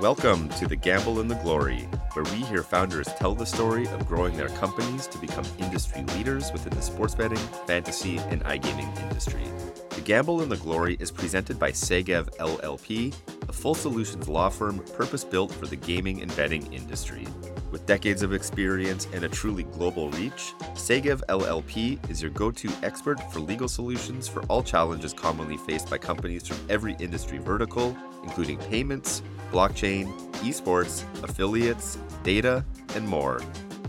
Welcome to The Gamble and the Glory, where we hear founders tell the story of growing their companies to become industry leaders within the sports betting, fantasy, and iGaming industry. The Gamble and the Glory is presented by Segev LLP, a full solutions law firm purpose built for the gaming and betting industry. With decades of experience and a truly global reach, Segev LLP is your go to expert for legal solutions for all challenges commonly faced by companies from every industry vertical, including payments, blockchain, esports, affiliates, data, and more.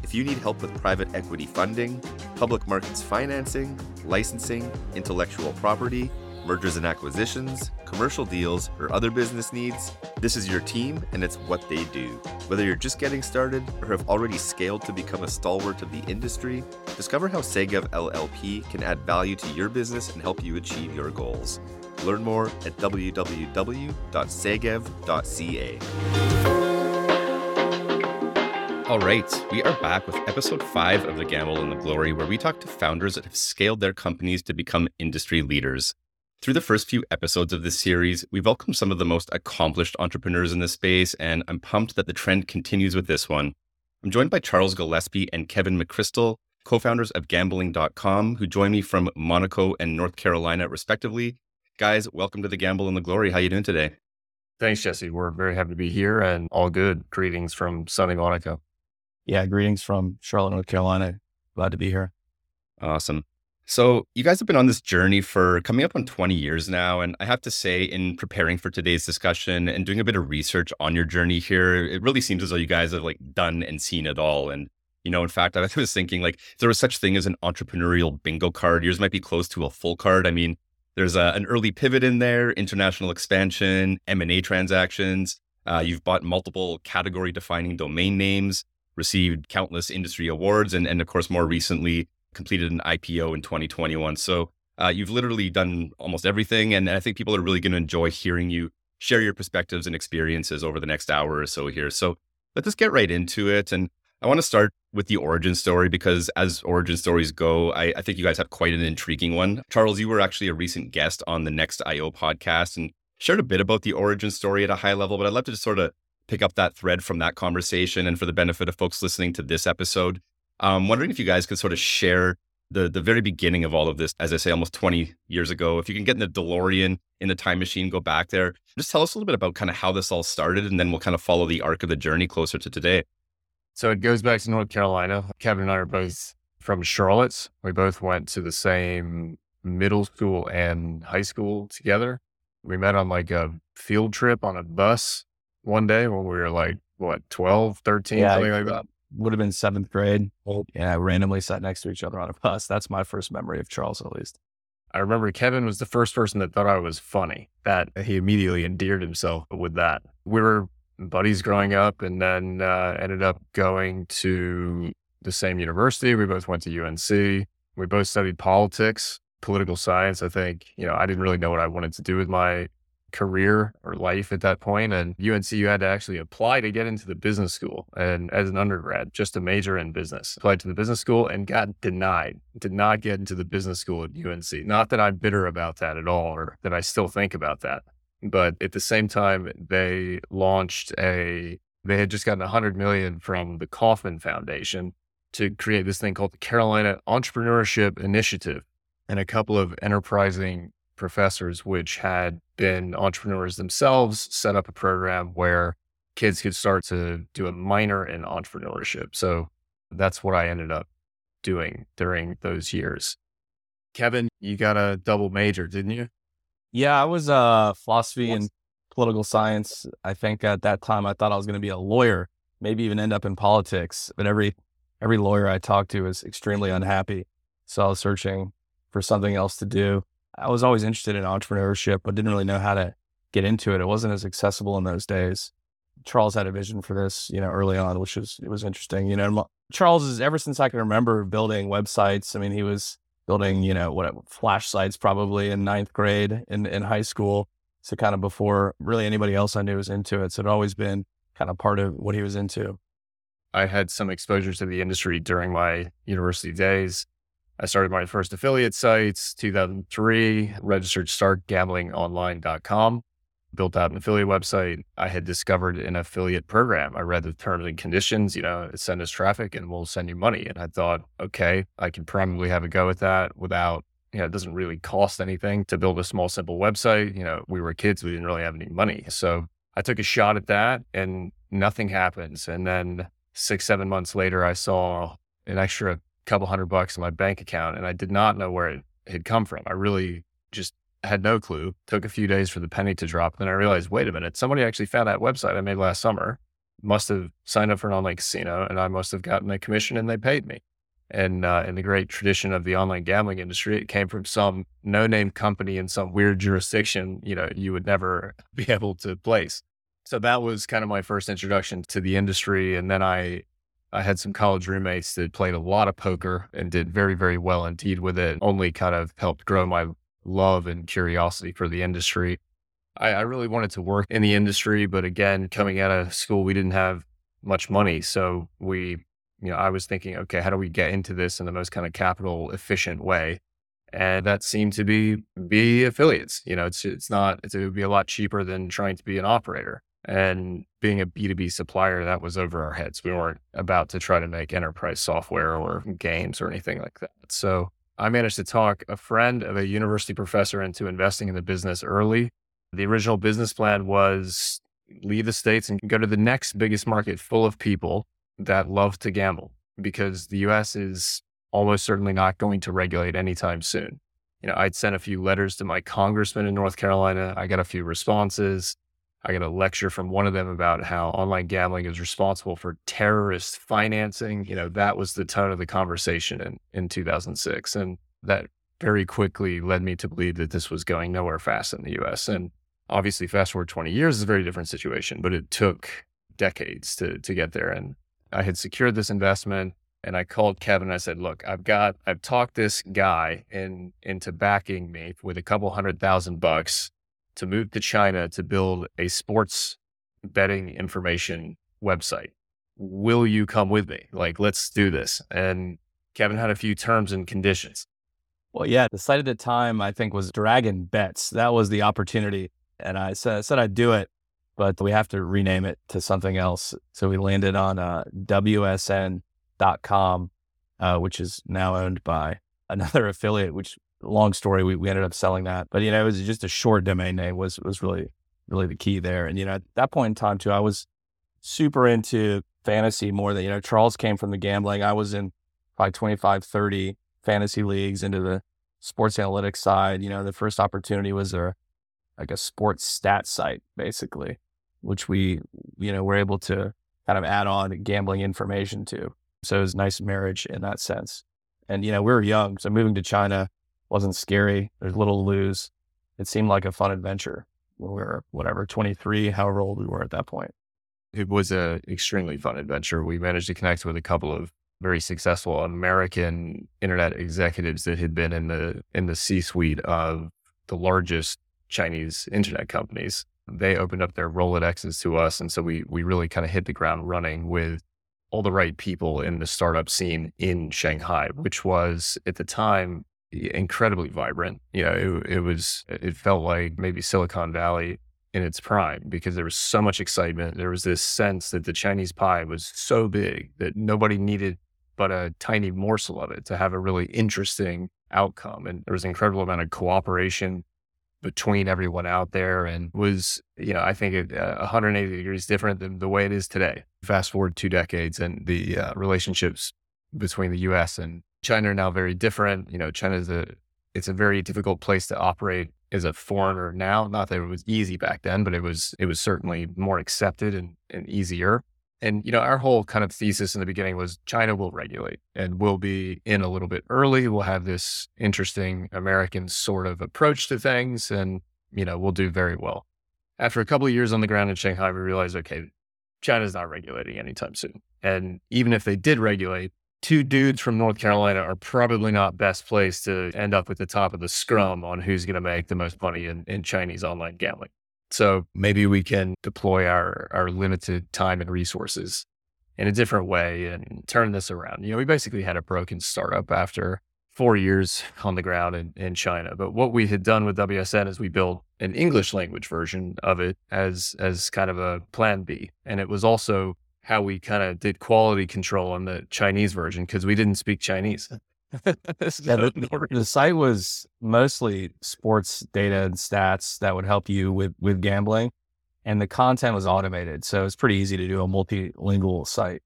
If you need help with private equity funding, public markets financing, licensing, intellectual property, mergers and acquisitions, commercial deals, or other business needs, this is your team and it's what they do. Whether you're just getting started or have already scaled to become a stalwart of the industry, discover how Segev LLP can add value to your business and help you achieve your goals. Learn more at www.segev.ca. All right, we are back with episode five of The Gamble and the Glory, where we talk to founders that have scaled their companies to become industry leaders. Through the first few episodes of this series, we welcomed some of the most accomplished entrepreneurs in this space, and I'm pumped that the trend continues with this one. I'm joined by Charles Gillespie and Kevin McCrystle, co founders of gambling.com, who join me from Monaco and North Carolina, respectively. Guys, welcome to The Gamble and the Glory. How you doing today? Thanks, Jesse. We're very happy to be here and all good. Greetings from sunny Monaco. Yeah, greetings from Charlotte, North Carolina. Glad to be here. Awesome. So, you guys have been on this journey for coming up on 20 years now. And I have to say, in preparing for today's discussion and doing a bit of research on your journey here, it really seems as though you guys have like done and seen it all. And, you know, in fact, I was thinking like if there was such thing as an entrepreneurial bingo card, yours might be close to a full card. I mean, there's a, an early pivot in there, international expansion, M&A transactions. Uh, you've bought multiple category defining domain names received countless industry awards, and, and of course, more recently, completed an IPO in 2021. So uh, you've literally done almost everything. And I think people are really going to enjoy hearing you share your perspectives and experiences over the next hour or so here. So let's just get right into it. And I want to start with the origin story because as origin stories go, I, I, think you guys have quite an intriguing one. Charles, you were actually a recent guest on the Next IO podcast and shared a bit about the origin story at a high level, but I'd love to just sort of pick up that thread from that conversation. And for the benefit of folks listening to this episode, I'm wondering if you guys could sort of share the the very beginning of all of this, as I say, almost 20 years ago. If you can get in the DeLorean in the time machine, go back there. Just tell us a little bit about kind of how this all started, and then we'll kind of follow the arc of the journey closer to today. So it goes back to North Carolina. Kevin and I are both from Charlotte. We both went to the same middle school and high school together. We met on like a field trip on a bus one day when we were like, what, 12, 13, yeah, something like that? Would have been seventh grade. Oh. Yeah, randomly sat next to each other on a bus. That's my first memory of Charles, at least. I remember Kevin was the first person that thought I was funny, that he immediately endeared himself with that. We were buddies growing up and then uh, ended up going to the same university. We both went to UNC. We both studied politics, political science. I think, you know, I didn't really know what I wanted to do with my career or life at that point. And UNC, you had to actually apply to get into the business school. And as an undergrad, just a major in business, applied to the business school and got denied, did not get into the business school at UNC. Not that I'm bitter about that at all, or that I still think about that. But at the same time, they launched a, they had just gotten 100 million from the Kauffman Foundation to create this thing called the Carolina Entrepreneurship Initiative. And a couple of enterprising professors, which had been entrepreneurs themselves, set up a program where kids could start to do a minor in entrepreneurship. So that's what I ended up doing during those years. Kevin, you got a double major, didn't you? Yeah, I was uh philosophy and political science. I think at that time I thought I was going to be a lawyer, maybe even end up in politics. But every every lawyer I talked to was extremely unhappy. So I was searching for something else to do. I was always interested in entrepreneurship, but didn't really know how to get into it. It wasn't as accessible in those days. Charles had a vision for this, you know, early on, which was it was interesting. You know, Charles is ever since I can remember building websites. I mean, he was building, you know, what flash sites probably in ninth grade in in high school. So kind of before really anybody else I knew was into it. So it always been kind of part of what he was into. I had some exposure to the industry during my university days. I started my first affiliate sites 2003, registered startgamblingonline.com. built out an affiliate website. I had discovered an affiliate program. I read the terms and conditions, you know, send us traffic and we'll send you money. And I thought, okay, I can probably have a go at that without, you know, it doesn't really cost anything to build a small, simple website. You know, we were kids, we didn't really have any money. So I took a shot at that and nothing happens. And then six, seven months later, I saw an extra couple hundred bucks in my bank account and I did not know where it had come from. I really just had no clue. Took a few days for the penny to drop. Then I realized, wait a minute, somebody actually found that website I made last summer, must have signed up for an online casino, and I must have gotten a commission and they paid me. And uh, in the great tradition of the online gambling industry, it came from some no name company in some weird jurisdiction, you know, you would never be able to place. So that was kind of my first introduction to the industry. And then I I had some college roommates that played a lot of poker and did very, very well indeed with it. Only kind of helped grow my love and curiosity for the industry. I, I, really wanted to work in the industry, but again, coming out of school, we didn't have much money. So we, you know, I was thinking, okay, how do we get into this in the most kind of capital efficient way? And that seemed to be be affiliates. You know, it's it's not it's, it would be a lot cheaper than trying to be an operator. And being a B2B supplier, that was over our heads. We weren't about to try to make enterprise software or games or anything like that. So I managed to talk a friend of a university professor into investing in the business early. The original business plan was leave the States and go to the next biggest market full of people that love to gamble because the US is almost certainly not going to regulate anytime soon. You know, I'd sent a few letters to my congressman in North Carolina. I got a few responses. I got a lecture from one of them about how online gambling is responsible for terrorist financing. You know, that was the tone of the conversation in, in 2006. And that very quickly led me to believe that this was going nowhere fast in the US. And obviously, fast forward 20 years is a very different situation, but it took decades to, to get there. And I had secured this investment and I called Kevin and I said, look, I've got, I've talked this guy in, into backing me with a couple hundred thousand bucks to move to China to build a sports betting information website. Will you come with me? Like, let's do this. And Kevin had a few terms and conditions. Well, yeah, the site at the time I think was Dragon Bets. That was the opportunity. And I said, I said I'd do it, but we have to rename it to something else. So we landed on uh, WSN.com, uh, which is now owned by another affiliate, which long story, we, we ended up selling that. But, you know, it was just a short domain name was, was really, really the key there. And, you know, at that point in time too, I was super into fantasy more than, you know, Charles came from the gambling. I was in probably 25, 30 fantasy leagues into the sports analytics side. You know, the first opportunity was a, like a sports stat site, basically, which we, you know, were able to kind of add on gambling information to. So it was nice marriage in that sense. And, you know, we were young. So moving to China, wasn't scary. There's little to lose. It seemed like a fun adventure when we were whatever 23, however old we were at that point. It was an extremely fun adventure. We managed to connect with a couple of very successful American internet executives that had been in the in the C-suite of the largest Chinese internet companies. They opened up their Rolodexes to us, and so we we really kind of hit the ground running with all the right people in the startup scene in Shanghai, which was at the time incredibly vibrant. You know, it, it was, it felt like maybe Silicon Valley in its prime because there was so much excitement. There was this sense that the Chinese pie was so big that nobody needed but a tiny morsel of it to have a really interesting outcome. And there was an incredible amount of cooperation between everyone out there and was, you know, I think it, uh, 180 degrees different than the way it is today. Fast forward two decades and the uh, relationships between the US and China are now very different. You know, China is a it's a very difficult place to operate as a foreigner now. Not that it was easy back then, but it was it was certainly more accepted and, and easier. And you know, our whole kind of thesis in the beginning was China will regulate and we'll be in a little bit early. We'll have this interesting American sort of approach to things, and you know, we'll do very well. After a couple of years on the ground in Shanghai, we realized, okay, China's not regulating anytime soon. And even if they did regulate, two dudes from North Carolina are probably not best placed to end up at the top of the scrum on who's going to make the most money in, in Chinese online gambling. So maybe we can deploy our, our limited time and resources in a different way and turn this around. You know, we basically had a broken startup after four years on the ground in, in China. But what we had done with WSN is we built an English language version of it as as kind of a plan B. And it was also how we kind of did quality control on the Chinese version because we didn't speak Chinese. yeah, the, the, site was mostly sports data and stats that would help you with with gambling, and the content was automated, so it's pretty easy to do a multilingual site.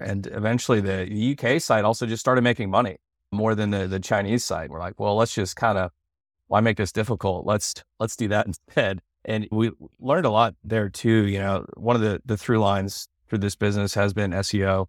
And eventually, the UK site also just started making money more than the the Chinese site. We're like, well, let's just kind of why make this difficult? Let's let's do that instead. And we learned a lot there too. You know, one of the the through lines through this business has been SEO.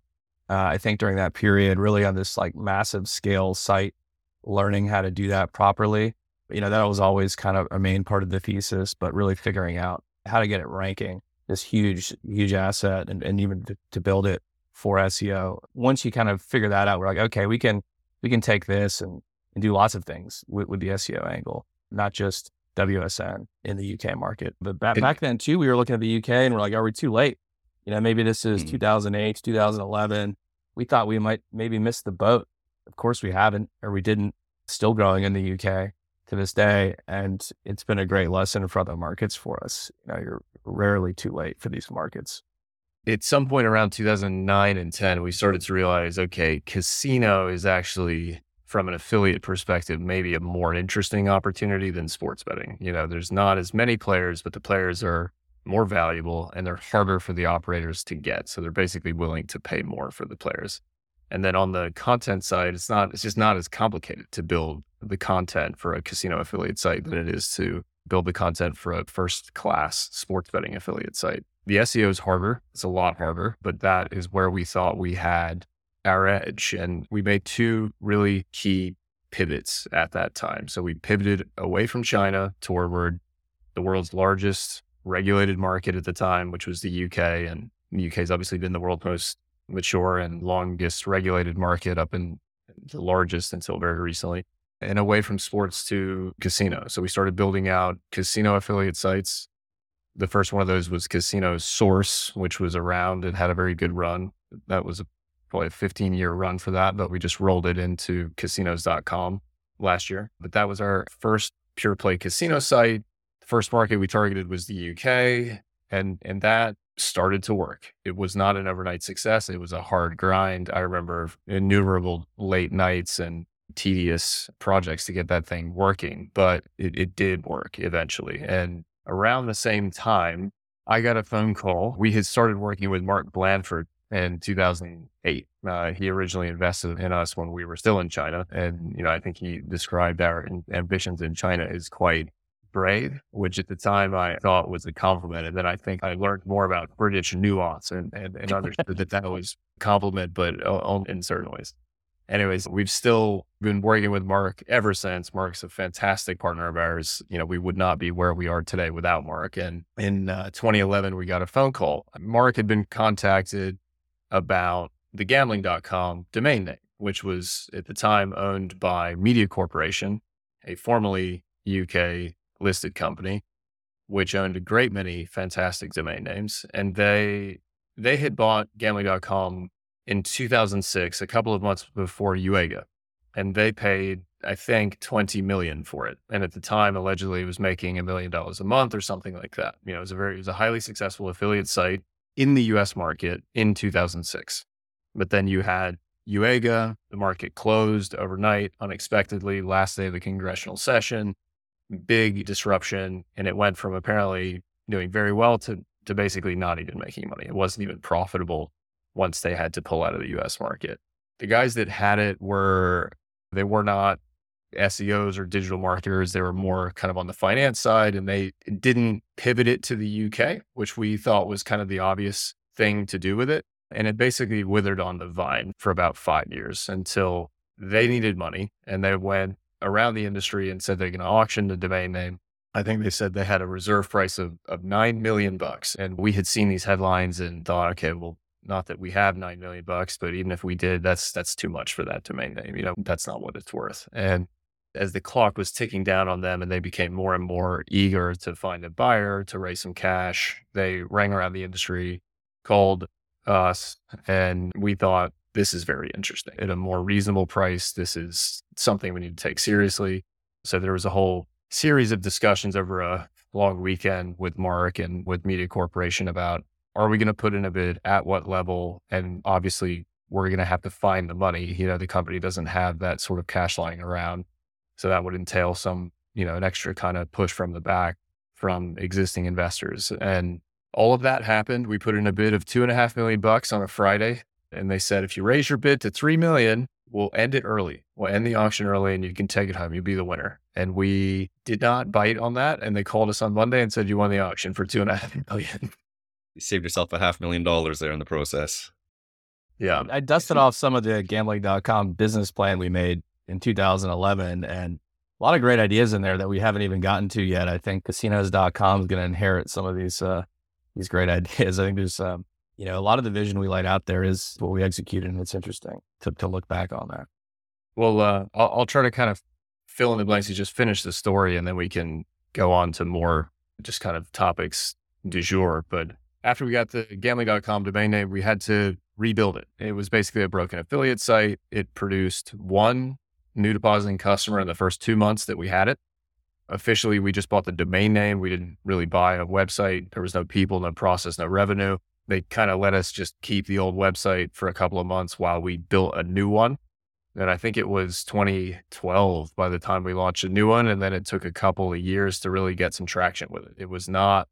Uh, I think during that period, really on this like massive scale site, learning how to do that properly. You know, that was always kind of a main part of the thesis, but really figuring out how to get it ranking this huge, huge asset and, and even to, to build it for SEO. Once you kind of figure that out, we're like, okay, we can we can take this and, and do lots of things with, with the SEO angle, not just WSN in the UK market. But back, back then too, we were looking at the UK and we're like, are we too late? You know, maybe this is mm-hmm. 2008, 2011. We thought we might maybe miss the boat. Of course, we haven't, or we didn't. Still growing in the UK to this day, and it's been a great lesson for other markets for us. You know, you're rarely too late for these markets. At some point around 2009 and 10, we started to realize, okay, casino is actually from an affiliate perspective, maybe a more interesting opportunity than sports betting. You know, there's not as many players, but the players are more valuable and they're harder for the operators to get. So they're basically willing to pay more for the players. And then on the content side, it's not, it's just not as complicated to build the content for a casino affiliate site than it is to build the content for a first class sports betting affiliate site. The SEO is harder. It's a lot harder, but that is where we thought we had our edge. And we made two really key pivots at that time. So we pivoted away from China toward the world's largest regulated market at the time, which was the UK. And the UK has obviously been the world's most mature and longest regulated market up in the largest until very recently. And away from sports to casino. So we started building out casino affiliate sites. The first one of those was Casino Source, which was around and had a very good run. That was a, probably a 15 year run for that, but we just rolled it into casinos.com last year. But that was our first pure play casino site first market we targeted was the UK, and and that started to work. It was not an overnight success. It was a hard grind. I remember innumerable late nights and tedious projects to get that thing working, but it, it did work eventually. And around the same time, I got a phone call. We had started working with Mark Blandford in 2008. Uh, he originally invested in us when we were still in China. And, you know, I think he described our ambitions in China as quite brave, which at the time I thought was a compliment. And then I think I learned more about British nuance and, and, and understood that that was a compliment, but only in certain ways. Anyways, we've still been working with Mark ever since. Mark's a fantastic partner of ours. You know, we would not be where we are today without Mark. And in uh, 2011, we got a phone call. Mark had been contacted about the gambling.com domain name, which was at the time owned by Media Corporation, a formerly UK listed company, which owned a great many fantastic domain names. And they they had bought gambling.com in 2006, a couple of months before UIGEA. And they paid, I think, 20 million for it. And at the time, allegedly it was making a million dollars a month or something like that. You know, it was a very, it was a highly successful affiliate site in the US market in 2006. But then you had UIGEA, the market closed overnight unexpectedly, last day of the congressional session big disruption and it went from apparently doing very well to to basically not even making money. It wasn't even profitable once they had to pull out of the US market. The guys that had it were they were not SEOs or digital marketers. They were more kind of on the finance side and they didn't pivot it to the UK, which we thought was kind of the obvious thing to do with it. And it basically withered on the vine for about five years until they needed money and they went around the industry and said they're going to auction the domain name. I think they said they had a reserve price of, of 9 million bucks. And we had seen these headlines and thought, okay, well, not that we have 9 million bucks, but even if we did, that's, that's too much for that domain name. You know, that's not what it's worth. And as the clock was ticking down on them and they became more and more eager to find a buyer to raise some cash, they rang around the industry, called us, and we thought, this is very interesting at a more reasonable price. This is something we need to take seriously. So there was a whole series of discussions over a long weekend with Mark and with Media Corporation about are we going to put in a bid at what level? And obviously, we're going to have to find the money. You know, the company doesn't have that sort of cash lying around. So that would entail some, you know, an extra kind of push from the back from existing investors. And all of that happened. We put in a bid of two and a half million bucks on a Friday. And they said, if you raise your bid to three million, we'll end it early. We'll end the auction early and you can take it home. You'll be the winner. And we did not bite on that. And they called us on Monday and said, you won the auction for two and a half million. You saved yourself a half million dollars there in the process. Yeah. I dusted off some of the gambling.com business plan we made in 2011 and a lot of great ideas in there that we haven't even gotten to yet. I think casinos.com is going to inherit some of these, uh, these great ideas. I think there's, um, you know, a lot of the vision we laid out there is what we executed, and it's interesting to, to look back on that. Well, uh, I'll, I'll try to kind of fill in the blanks. You just finish the story, and then we can go on to more just kind of topics du jour. But after we got the gambling.com domain name, we had to rebuild it. It was basically a broken affiliate site. It produced one new depositing customer in the first two months that we had it. Officially, we just bought the domain name. We didn't really buy a website. There was no people, no process, no revenue they kind of let us just keep the old website for a couple of months while we built a new one. And I think it was 2012 by the time we launched a new one. And then it took a couple of years to really get some traction with it. It was not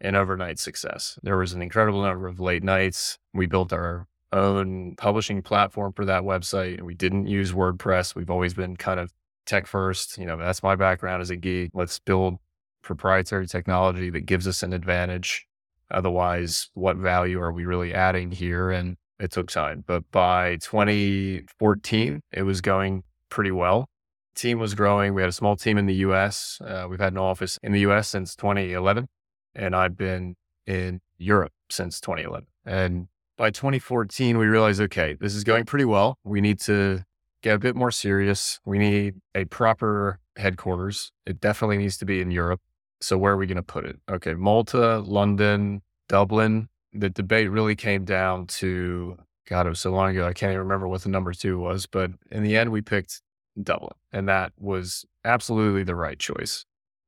an overnight success. There was an incredible number of late nights. We built our own publishing platform for that website. We didn't use WordPress. We've always been kind of tech first. You know, that's my background as a geek. Let's build proprietary technology that gives us an advantage Otherwise, what value are we really adding here? And it took time. But by 2014, it was going pretty well. Team was growing. We had a small team in the US. Uh, we've had an office in the US since 2011. And I've been in Europe since 2011. And by 2014, we realized okay, this is going pretty well. We need to get a bit more serious. We need a proper headquarters. It definitely needs to be in Europe. So where are we going to put it? Okay, Malta, London, Dublin. The debate really came down to God, it was so long ago. I can't even remember what the number two was, but in the end, we picked Dublin, and that was absolutely the right choice.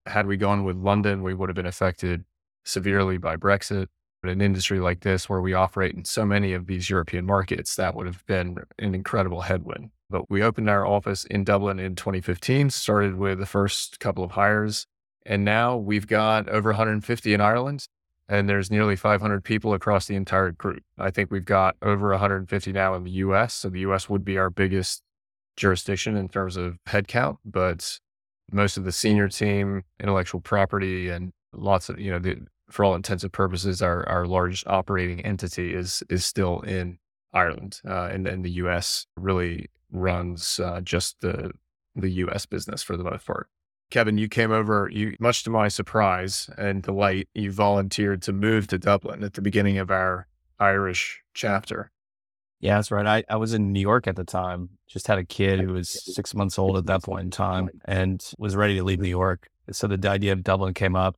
Had we gone with London, we would have been affected severely by Brexit. But an industry like this, where we operate in so many of these European markets, that would have been an incredible headwind. But we opened our office in Dublin in 2015, started with the first couple of hires, and now we've got over 150 in Ireland, and there's nearly 500 people across the entire group. I think we've got over 150 now in the US. So the US would be our biggest jurisdiction in terms of headcount, but most of the senior team, intellectual property, and lots of, you know, the, for all intents and purposes, our, our largest operating entity is is still in Ireland, uh, and, and the US really runs uh, just the the US business for the most part. Kevin, you came over, you much to my surprise and delight, you volunteered to move to Dublin at the beginning of our Irish chapter. Yeah, that's right. I, I was in New York at the time, just had a kid who was six months old at that point in time and was ready to leave New York. So the idea of Dublin came up.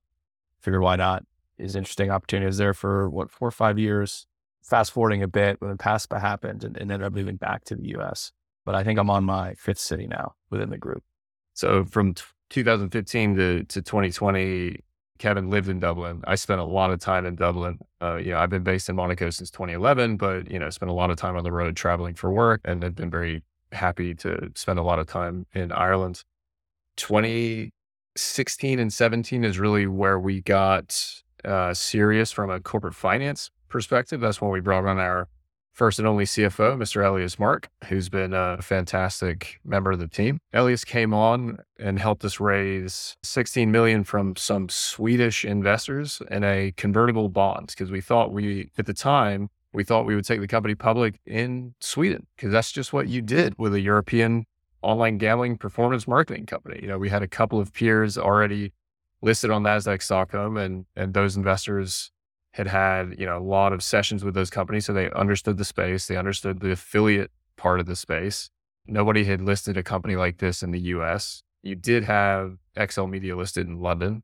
Figured why not? Is interesting opportunity. I was there for what, four or five years. Fast forwarding a bit when PASPA happened and, and ended up moving back to the US. But I think I'm on my fifth city now within the group. So from 2015 to, to 2020, Kevin lived in Dublin. I spent a lot of time in Dublin. Uh, you know, I've been based in Monaco since 2011, but you know, spent a lot of time on the road traveling for work, and have been very happy to spend a lot of time in Ireland. 2016 and 17 is really where we got uh, serious from a corporate finance perspective. That's when we brought on our first and only CFO, Mr. Elias Mark, who's been a fantastic member of the team. Elias came on and helped us raise 16 million from some Swedish investors in a convertible bond because we thought we, at the time, we thought we would take the company public in Sweden because that's just what you did with a European online gambling performance marketing company. You know, we had a couple of peers already listed on Nasdaq Stockholm, and and those investors had had, you know, a lot of sessions with those companies. So they understood the space, they understood the affiliate part of the space. Nobody had listed a company like this in the US. You did have XL Media listed in London,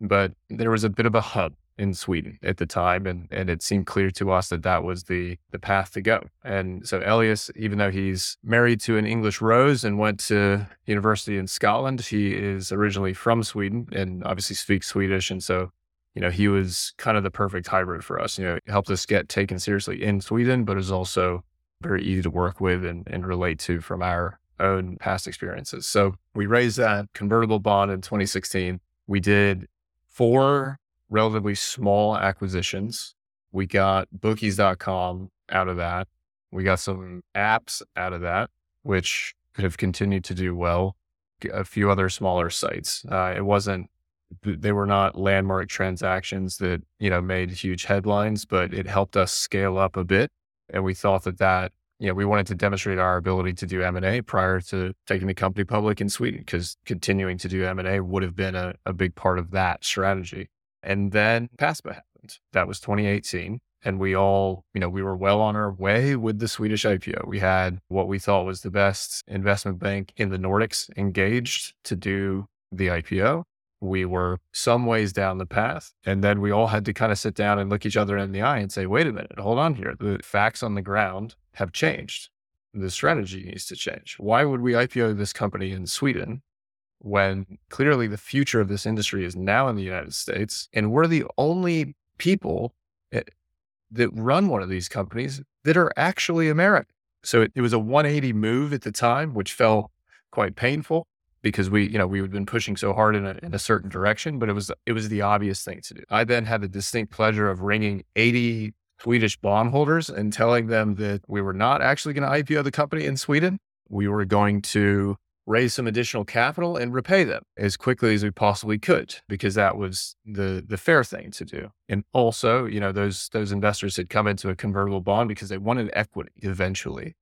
but there was a bit of a hub in Sweden at the time, and and it seemed clear to us that that was the the path to go. And so Elias, even though he's married to an English rose and went to university in Scotland, he is originally from Sweden and obviously speaks Swedish, and so you know he was kind of the perfect hybrid for us. You know, helped us get taken seriously in Sweden, but is also very easy to work with and, and relate to from our own past experiences. So we raised that convertible bond in 2016. We did four relatively small acquisitions. We got bookies.com out of that. We got some apps out of that, which have continued to do well. A few other smaller sites. Uh, it wasn't, they were not landmark transactions that, you know, made huge headlines, but it helped us scale up a bit. And we thought that that, you know, we wanted to demonstrate our ability to do M&A prior to taking the company public in Sweden, because continuing to do M&A would have been a, a big part of that strategy. And then PASPA happened. That was 2018. And we all, you know, we were well on our way with the Swedish IPO. We had what we thought was the best investment bank in the Nordics engaged to do the IPO. We were some ways down the path. And then we all had to kind of sit down and look each other in the eye and say, wait a minute, hold on here. The facts on the ground have changed. The strategy needs to change. Why would we IPO this company in Sweden when clearly the future of this industry is now in the United States. And we're the only people eh, that run one of these companies that are actually American. So it, it, was a 180 move at the time, which felt quite painful because we, you know, we had been pushing so hard in a, in a certain direction, but it was, it was the obvious thing to do. I then had the distinct pleasure of ringing 80 Swedish bondholders and telling them that we were not actually going to IPO the company in Sweden. We were going to raise some additional capital and repay them as quickly as we possibly could because that was the the fair thing to do and also you know those those investors had come into a convertible bond because they wanted equity eventually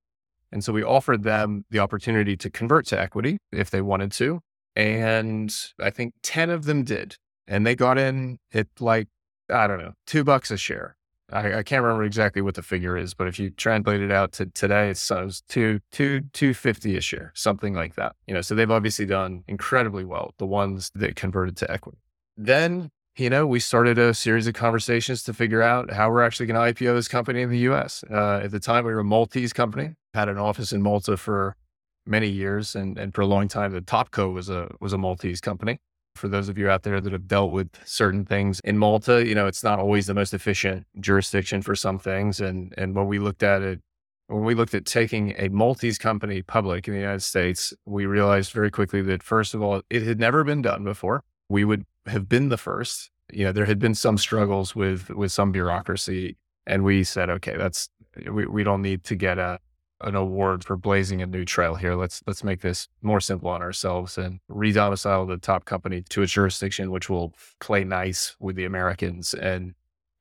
and so we offered them the opportunity to convert to equity if they wanted to and i think 10 of them did and they got in at like i don't know 2 bucks a share I, I, can't remember exactly what the figure is, but if you translate it out to today, it's, uh, it's two, two, 250 a share, something like that. You know, so they've obviously done incredibly well, the ones that converted to equity. Then, you know, we started a series of conversations to figure out how we're actually going to IPO this company in the US. Uh, at the time, we were a Maltese company, had an office in Malta for many years. And, and for a long time, the Topco was a, was a Maltese company for those of you out there that have dealt with certain things in Malta, you know, it's not always the most efficient jurisdiction for some things. And and when we looked at it, when we looked at taking a Maltese company public in the United States, we realized very quickly that first of all, it had never been done before. We would have been the first. You know, there had been some struggles with with some bureaucracy. And we said, okay, that's we, we don't need to get a an award for blazing a new trail here. Let's let's make this more simple on ourselves and redomicile the top company to a jurisdiction which will play nice with the Americans and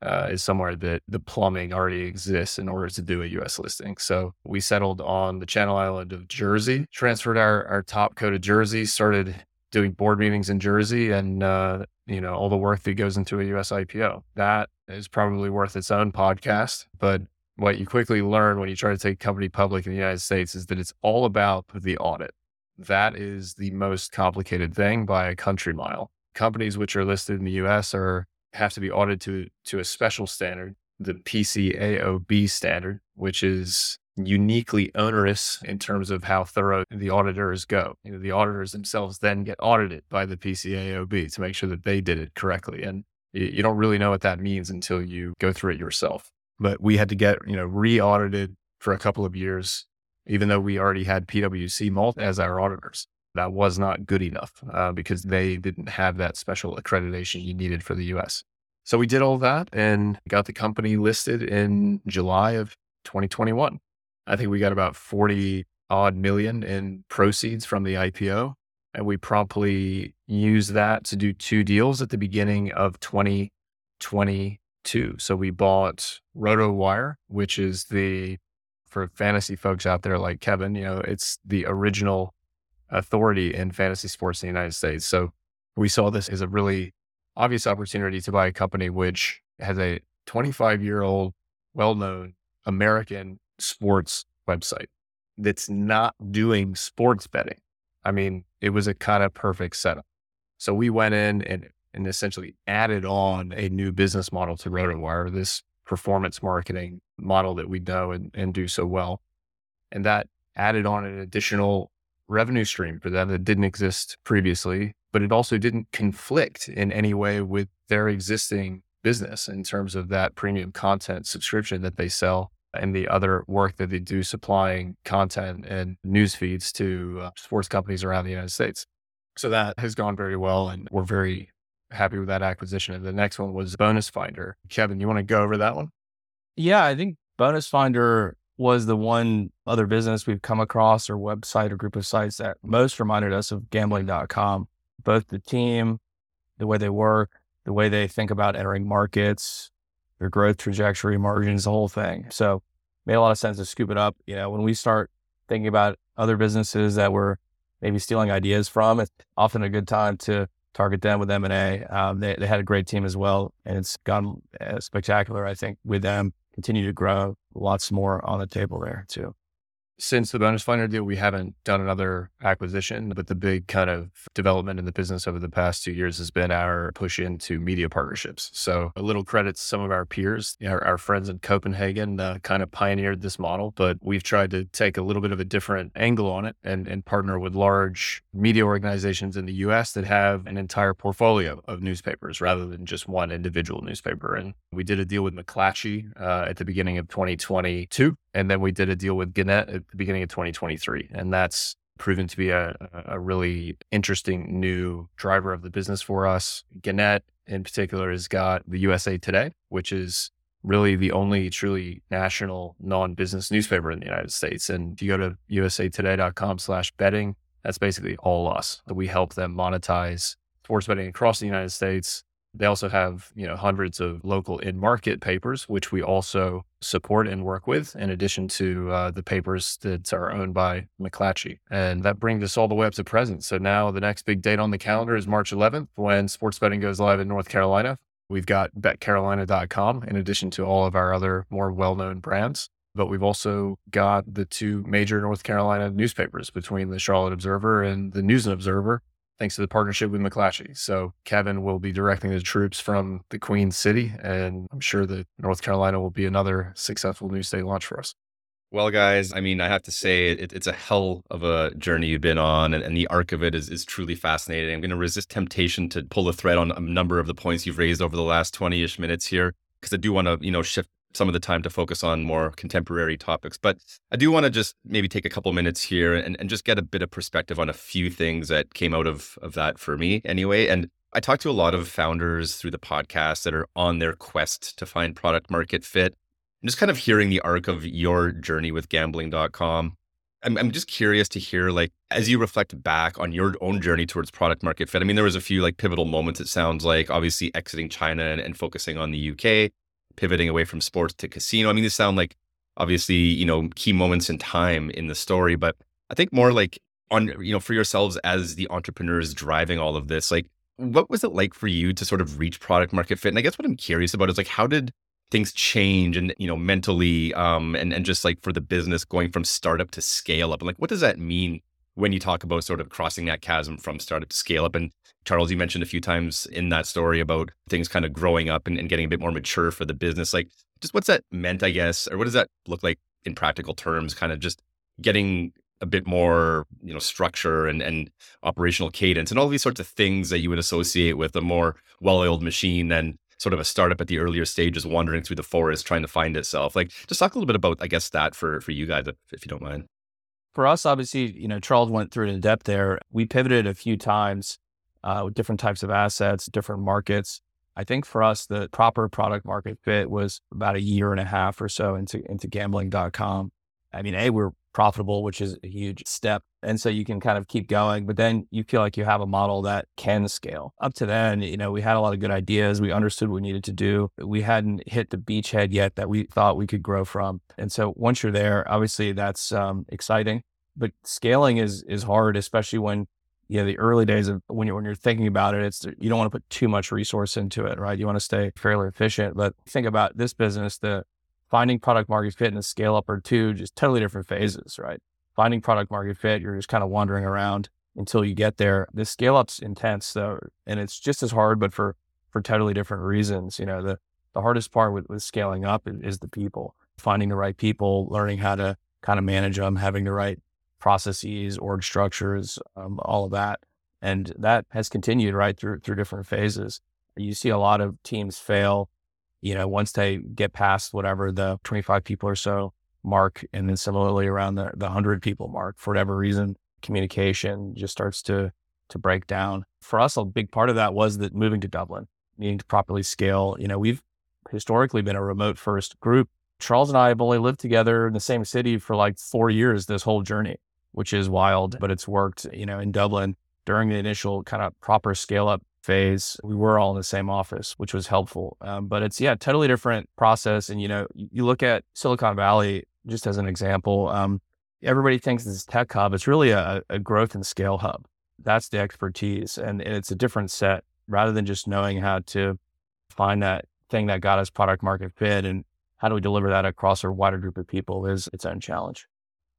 uh, is somewhere that the plumbing already exists in order to do a U.S. listing. So we settled on the Channel Island of Jersey, transferred our our top co to Jersey, started doing board meetings in Jersey, and uh, you know all the work that goes into a U.S. IPO. That is probably worth its own podcast, but what you quickly learn when you try to take a company public in the United States is that it's all about the audit. That is the most complicated thing by a country mile. Companies which are listed in the US are have to be audited to, to a special standard, the PCAOB standard, which is uniquely onerous in terms of how thorough the auditors go. You know, the auditors themselves then get audited by the PCAOB to make sure that they did it correctly. And you, don't really know what that means until you go through it yourself but we had to get, you know, re-audited for a couple of years, even though we already had PwC Malta as our auditors. That was not good enough uh, because they didn't have that special accreditation you needed for the US. So we did all that and got the company listed in July of 2021. I think we got about 40 odd million in proceeds from the IPO. And we promptly used that to do two deals at the beginning of 2022. So we bought RotoWire, which is the, for fantasy folks out there like Kevin, you know, it's the original authority in fantasy sports in the United States. So we saw this as a really obvious opportunity to buy a company which has a 25 year old, well known American sports website that's not doing sports betting. I mean, it was a kind of perfect setup. So we went in and and essentially added on a new business model to RotoWire, this performance marketing model that we know and, and do so well. And that added on an additional revenue stream for them that didn't exist previously, but it also didn't conflict in any way with their existing business in terms of that premium content subscription that they sell and the other work that they do supplying content and news feeds to uh, sports companies around the United States. So that has gone very well and we're very happy with that acquisition. And the next one was Bonus Finder. Kevin, you want to go over that one? Yeah, I think Bonus Finder was the one other business we've come across or website or group of sites that most reminded us of gambling.com. Both the team, the way they work, the way they think about entering markets, their growth trajectory, margins, the whole thing. So made a lot of sense to scoop it up. You know, when we start thinking about other businesses that we're maybe stealing ideas from, it's often a good time to target them with M&A. Um, they, they had a great team as well, and it's gone uh, spectacular, I think, with them. Continue to grow, lots more on the table there too since the bonus finder deal, we haven't done another acquisition, but the big kind of development in the business over the past two years has been our push into media partnerships. So a little credit to some of our peers, our, our friends in Copenhagen uh, kind of pioneered this model, but we've tried to take a little bit of a different angle on it and, and partner with large media organizations in the US that have an entire portfolio of newspapers rather than just one individual newspaper. And we did a deal with McClatchy uh, at the beginning of 2022 and then we did a deal with Gannett at the beginning of 2023. And that's proven to be a, a really interesting new driver of the business for us. Gannett, in particular, has got the USA Today, which is really the only truly national non-business newspaper in the United States. And if you go to usatoday.com slash betting, that's basically all us. We help them monetize sports betting across the United States they also have, you know, hundreds of local in-market papers, which we also support and work with, in addition to uh, the papers that are owned by McClatchy. And that brings us all the way up to present. So now the next big date on the calendar is March 11th when sports betting goes live in North Carolina. We've got betcarolina.com in addition to all of our other more well-known brands. But we've also got the two major North Carolina newspapers between the Charlotte Observer and the News and Observer thanks to the partnership with McClatchy. So Kevin will be directing the troops from the Queen City, and I'm sure that North Carolina will be another successful new state launch for us. Well, guys, I mean, I have to say it, it's a hell of a journey you've been on, and, and the arc of it is, is truly fascinating. I'm going to resist temptation to pull the thread on a number of the points you've raised over the last 20 ish minutes here, because I do want to, you know, shift some of the time to focus on more contemporary topics. But I do want to just maybe take a couple minutes here and, and just get a bit of perspective on a few things that came out of, of that for me anyway. And I talk to a lot of founders through the podcast that are on their quest to find product market fit. I'm just kind of hearing the arc of your journey with gambling.com. I'm, I'm just curious to hear, like, as you reflect back on your own journey towards product market fit. I mean, there was a few like pivotal moments, it sounds like, obviously exiting China and, and focusing on the UK pivoting away from sports to casino. I mean, these sound like obviously, you know, key moments in time in the story, but I think more like on, you know, for yourselves as the entrepreneurs driving all of this, like what was it like for you to sort of reach product market fit? And I guess what I'm curious about is like, how did things change and, you know, mentally, um, and, and just like for the business going from startup to scale up? And like, what does that mean when you talk about sort of crossing that chasm from startup to scale up. And Charles, you mentioned a few times in that story about things kind of growing up and, and, getting a bit more mature for the business. Like, just what's that meant, I guess, or what does that look like in practical terms? Kind of just getting a bit more, you know, structure and, and operational cadence and all these sorts of things that you would associate with a more well-oiled machine than sort of a startup at the earlier stages wandering through the forest trying to find itself. Like, just talk a little bit about, I guess, that for for you guys, if, if you don't mind for us, obviously, you know, Charles went through it in depth there. We pivoted a few times uh, with different types of assets, different markets. I think for us, the proper product market fit was about a year and a half or so into into gambling.com. I mean, A, we're profitable, which is a huge step. And so you can kind of keep going, but then you feel like you have a model that can scale. Up to then, you know, we had a lot of good ideas. We understood what we needed to do. We hadn't hit the beachhead yet that we thought we could grow from. And so once you're there, obviously that's um, exciting, but scaling is is hard, especially when you know the early days of when you're when you're thinking about it it's you don't want to put too much resource into it right you want to stay fairly efficient but think about this business the finding product market fit and scale up are two just totally different phases, right? Finding product market fit, you're just kind of wandering around until you get there. The scale up's intense though, and it's just as hard, but for for totally different reasons. You know, the the hardest part with, with scaling up is the people, finding the right people, learning how to kind of manage them, having the right processes, org structures, um, all of that, and that has continued right through through different phases. You see a lot of teams fail, you know, once they get past whatever the 25 people or so mark, and then similarly around the the 100 people mark for whatever reason, communication just starts to to break down. For us, a big part of that was that moving to Dublin, needing to properly scale. You know, we've historically been a remote first group. Charles and I have only lived together in the same city for like four years this whole journey, which is wild, but it's worked, you know, in Dublin during the initial kind of proper scale up phase. We were all in the same office, which was helpful. Um, but it's, yeah, totally different process. And, you know, you, look at Silicon Valley just as an example. Um, everybody thinks this tech hub. It's really a, a growth and scale hub. That's the expertise. And, and it's a different set rather than just knowing how to find that thing that got us product market fit and how do we deliver that across a wider group of people is its own challenge.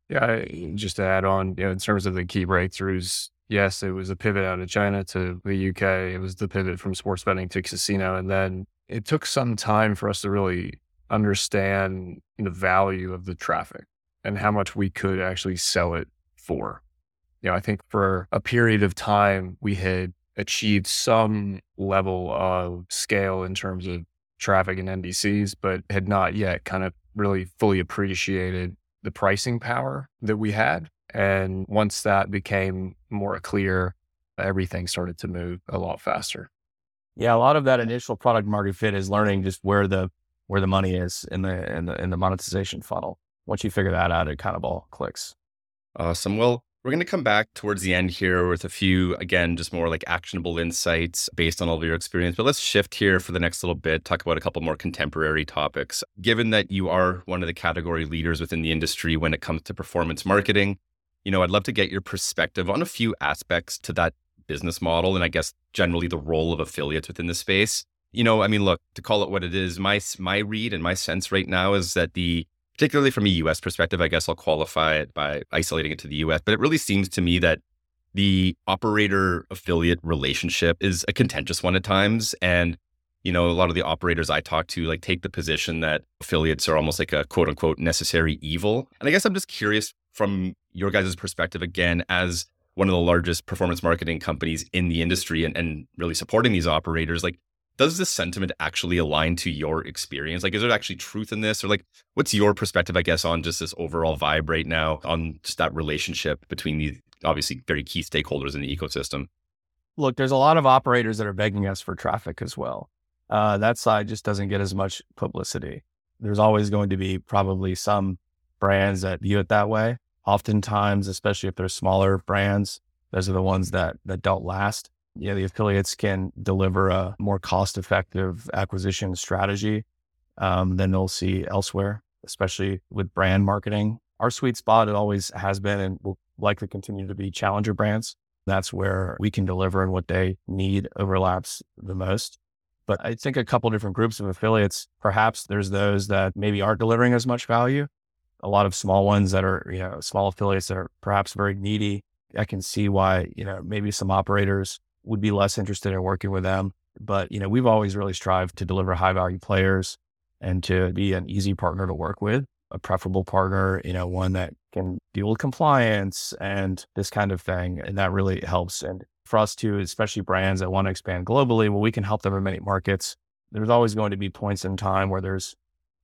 Yeah, just to add on, you know, in terms of the key breakthroughs, yes, it was a pivot out of China to the UK. It was the pivot from sports betting to casino. And then it took some time for us to really understand the value of the traffic and how much we could actually sell it for. You know, I think for a period of time, we had achieved some level of scale in terms of traffic and NDCs, but had not yet kind of really fully appreciated the pricing power that we had. And once that became more clear, everything started to move a lot faster. Yeah, a lot of that initial product market fit is learning just where the where the money is in the in the in the monetization funnel once you figure that out, it kind of all clicks. Awesome. Well, we're going to come back towards the end here with a few, again, just more like actionable insights based on all of your experience. But let's shift here for the next little bit, talk about a couple more contemporary topics. Given that you are one of the category leaders within the industry when it comes to performance marketing, you know, I'd love to get your perspective on a few aspects to that business model and I guess generally the role of affiliates within the space. You know, I mean, look, to call it what it is, my my read and my sense right now is that the particularly from a US perspective, I guess I'll qualify it by isolating it to the US. But it really seems to me that the operator affiliate relationship is a contentious one at times. And, you know, a lot of the operators I talk to like take the position that affiliates are almost like a quote unquote necessary evil. And I guess I'm just curious from your guys' perspective again, as one of the largest performance marketing companies in the industry and, and really supporting these operators, like does this sentiment actually align to your experience? Like, is there actually truth in this? Or like, what's your perspective, I guess, on just this overall vibe right now on just that relationship between these obviously very key stakeholders in the ecosystem? Look, there's a lot of operators that are begging us for traffic as well. Uh, that side just doesn't get as much publicity. There's always going to be probably some brands that view it that way. Oftentimes, especially if they're smaller brands, those are the ones that that don't last you know, the affiliates can deliver a more cost effective acquisition strategy um, than they'll see elsewhere, especially with brand marketing. Our sweet spot, it always has been and will likely continue to be challenger brands. That's where we can deliver and what they need overlaps the most. But I think a couple different groups of affiliates, perhaps there's those that maybe aren't delivering as much value. A lot of small ones that are, you know, small affiliates that are perhaps very needy. I can see why, you know, maybe some operators would be less interested in working with them. But, you know, we've always really strived to deliver high value players and to be an easy partner to work with, a preferable partner, you know, one that can deal with compliance and this kind of thing. And that really helps. And for us too, especially brands that want to expand globally, well, we can help them in many markets. There's always going to be points in time where there's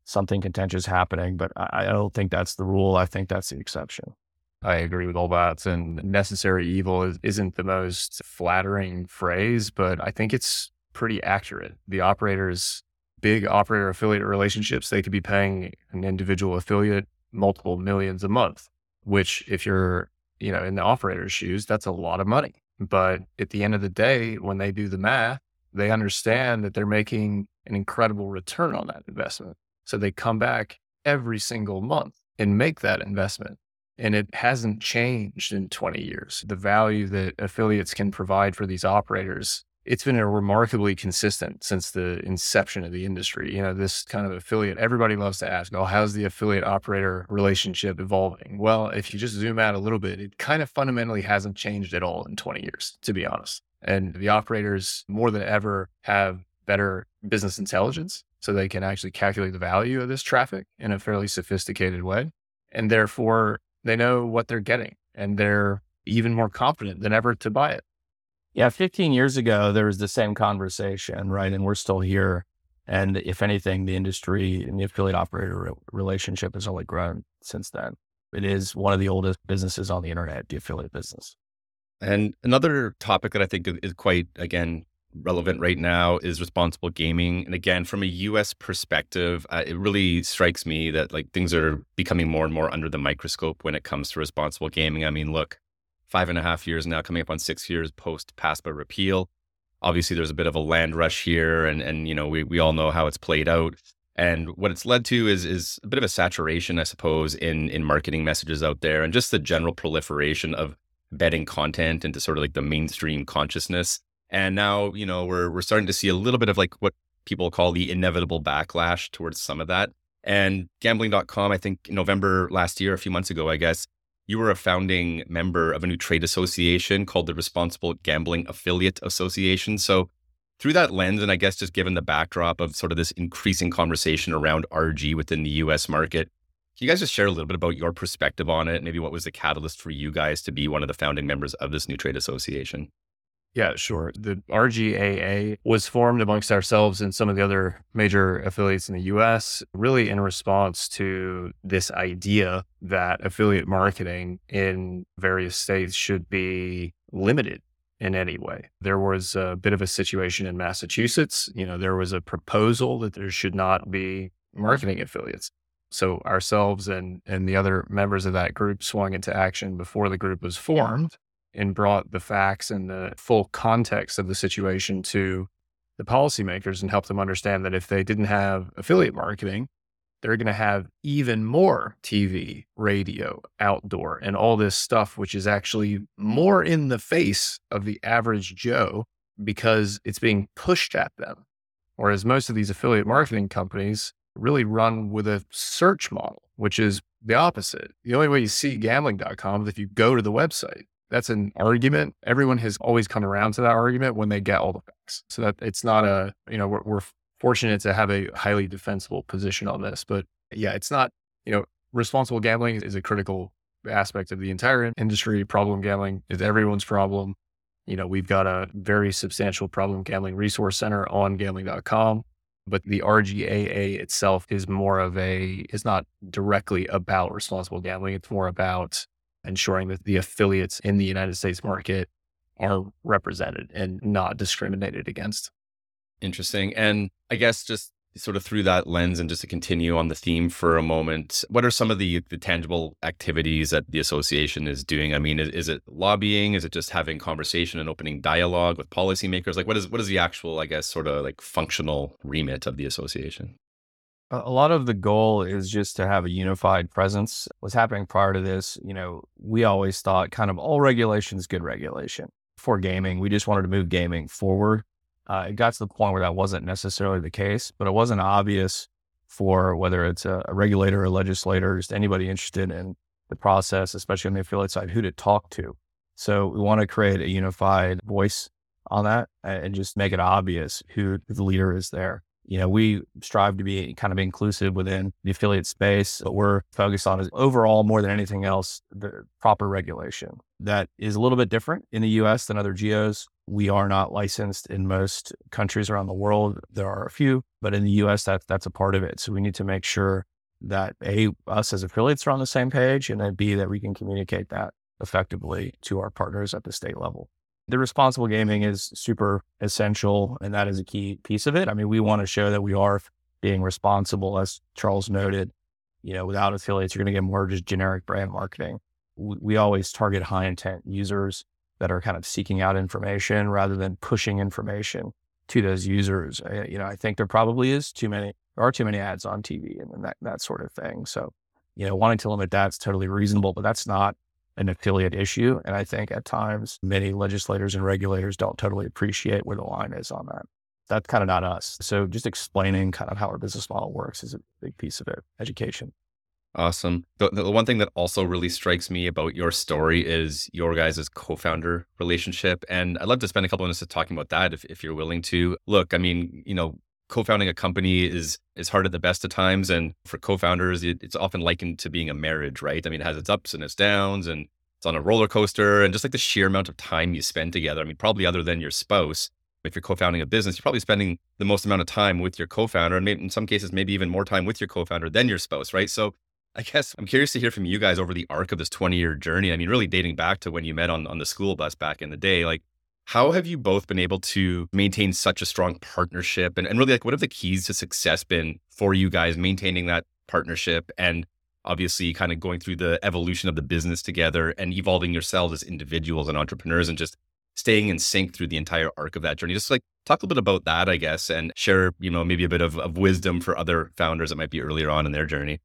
something contentious happening, but I, I don't think that's the rule. I think that's the exception. I agree with all that. And necessary evil is, isn't the most flattering phrase, but I think it's pretty accurate. The operators, big operator affiliate relationships, they could be paying an individual affiliate multiple millions a month, which if you're, you know, in the operator's shoes, that's a lot of money. But at the end of the day, when they do the math, they understand that they're making an incredible return on that investment. So they come back every single month and make that investment and it hasn't changed in 20 years. The value that affiliates can provide for these operators it's been remarkably consistent since the inception of the industry. You know, this kind of affiliate, everybody loves to ask, oh, how's the affiliate operator relationship evolving? Well, if you just zoom out a little bit, it kind of fundamentally hasn't changed at all in 20 years, to be honest. And the operators more than ever have better business intelligence so they can actually calculate the value of this traffic in a fairly sophisticated way. And therefore, they know what they're getting and they're even more confident than ever to buy it. Yeah, 15 years ago, there was the same conversation, right? And we're still here. And if anything, the industry and the affiliate operator relationship has only grown since then. It is one of the oldest businesses on the internet, the affiliate business. And another topic that I think is quite, again, relevant right now is responsible gaming. And again, from a US perspective, uh, it really strikes me that like things are becoming more and more under the microscope when it comes to responsible gaming. I mean, look, five and a half years now, coming up on six years post PASPA repeal. Obviously, there's a bit of a land rush here, and and you know we we all know how it's played out. And what it's led to is is a bit of a saturation, I suppose, in in marketing messages out there, and just the general proliferation of betting content into sort of like the mainstream consciousness. And now, you know, we're we're starting to see a little bit of like what people call the inevitable backlash towards some of that. And gambling.com, I think November last year, a few months ago, I guess, you were a founding member of a new trade association called the Responsible Gambling Affiliate Association. So, through that lens, and I guess just given the backdrop of sort of this increasing conversation around RG within the US market, can you guys just share a little bit about your perspective on it? Maybe what was the catalyst for you guys to be one of the founding members of this new trade association? Yeah, sure. The RGAA was formed amongst ourselves and some of the other major affiliates in the US, really in response to this idea that affiliate marketing in various states should be limited in any way. There was a bit of a situation in Massachusetts. You know, there was a proposal that there should not be marketing affiliates. So ourselves and and the other members of that group swung into action before the group was formed and brought the facts and the full context of the situation to the policymakers and helped them understand that if they didn't have affiliate marketing, they're going to have even more TV, radio, outdoor, and all this stuff, which is actually more in the face of the average Joe because it's being pushed at them. Whereas most of these affiliate marketing companies really run with a search model, which is the opposite. The only way you see gambling.com is if you go to the website that's an argument. Everyone has always come around to that argument when they get all the facts. So that it's not a, you know, we're, we're fortunate to have a highly defensible position on this. But yeah, it's not, you know, responsible gambling is a critical aspect of the entire industry. Problem gambling is everyone's problem. You know, we've got a very substantial problem gambling resource center on gambling.com, but the RGAA itself is more of a, is not directly about responsible gambling. It's more about ensuring that the affiliates in the United States market are represented and not discriminated against. Interesting. And I guess just sort of through that lens and just to continue on the theme for a moment, what are some of the, the tangible activities that the association is doing? I mean, is, is, it lobbying? Is it just having conversation and opening dialogue with policymakers? Like what is what is the actual, I guess, sort of like functional remit of the association? A lot of the goal is just to have a unified presence. What's happening prior to this, you know, we always thought kind of all regulation is good regulation for gaming. We just wanted to move gaming forward. Uh, it got to the point where that wasn't necessarily the case, but it wasn't obvious for whether it's a, a regulator or legislator, just anybody interested in the process, especially on the affiliate side, who to talk to. So we want to create a unified voice on that and just make it obvious who the leader is there you know, we strive to be kind of inclusive within the affiliate space. What we're focused on is overall, more than anything else, the proper regulation. That is a little bit different in the US than other geos. We are not licensed in most countries around the world. There are a few, but in the US, that, that's a part of it. So we need to make sure that A, us as affiliates are on the same page, and then B, that we can communicate that effectively to our partners at the state level the responsible gaming is super essential and that is a key piece of it. I mean, we want to show that we are being responsible, as Charles noted. You know, without affiliates, you're going to get more just generic brand marketing. We, we always target high intent users that are kind of seeking out information rather than pushing information to those users. Uh, you know, I think there probably is too many, there are too many ads on TV and that, that sort of thing. So, you know, wanting to limit that's totally reasonable, but that's not an affiliate issue. And I think at times many legislators and regulators don't totally appreciate where the line is on that. That's kind of not us. So just explaining kind of how our business model works is a big piece of it, education. Awesome. The, the one thing that also really strikes me about your story is your guys' co-founder relationship. And I'd love to spend a couple minutes talking about that if, if you're willing to. Look, I mean, you know, co-founding a company is is hard at the best of times. And for co-founders, it, it's often likened to being a marriage, right? I mean, it has its ups and its downs and it's on a roller coaster. And just like the sheer amount of time you spend together. I mean, probably other than your spouse, if you're co-founding a business, you're probably spending the most amount of time with your co-founder, and maybe in some cases, maybe even more time with your co-founder than your spouse, right? So I guess I'm curious to hear from you guys over the arc of this 20 year journey. I mean, really dating back to when you met on, on the school bus back in the day. Like, how have you both been able to maintain such a strong partnership? And, and really, like, what have the keys to success been for you guys maintaining that partnership and obviously kind of going through the evolution of the business together and evolving yourselves as individuals and entrepreneurs and just staying in sync through the entire arc of that journey? Just like talk a little bit about that, I guess, and share, you know, maybe a bit of, of wisdom for other founders that might be earlier on in their journey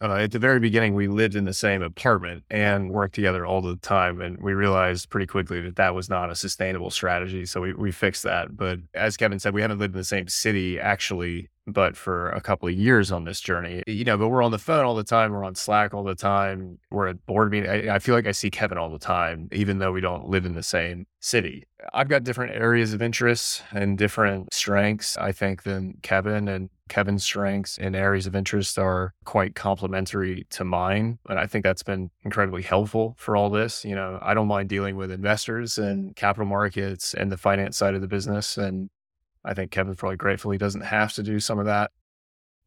uh, at the very beginning, we lived in the same apartment and worked together all the time. And we realized pretty quickly that that was not a sustainable strategy. So we, we fixed that. But as Kevin said, we haven't lived in the same city actually but for a couple of years on this journey, you know, but we're on the phone all the time. We're on Slack all the time. We're at board meeting. I, I, feel like I see Kevin all the time, even though we don't live in the same city. I've got different areas of interest and different strengths, I think, than Kevin. And Kevin's strengths and areas of interest are quite complementary to mine. And I think that's been incredibly helpful for all this. You know, I don't mind dealing with investors and capital markets and the finance side of the business. And I think Kevin probably gratefully doesn't have to do some of that.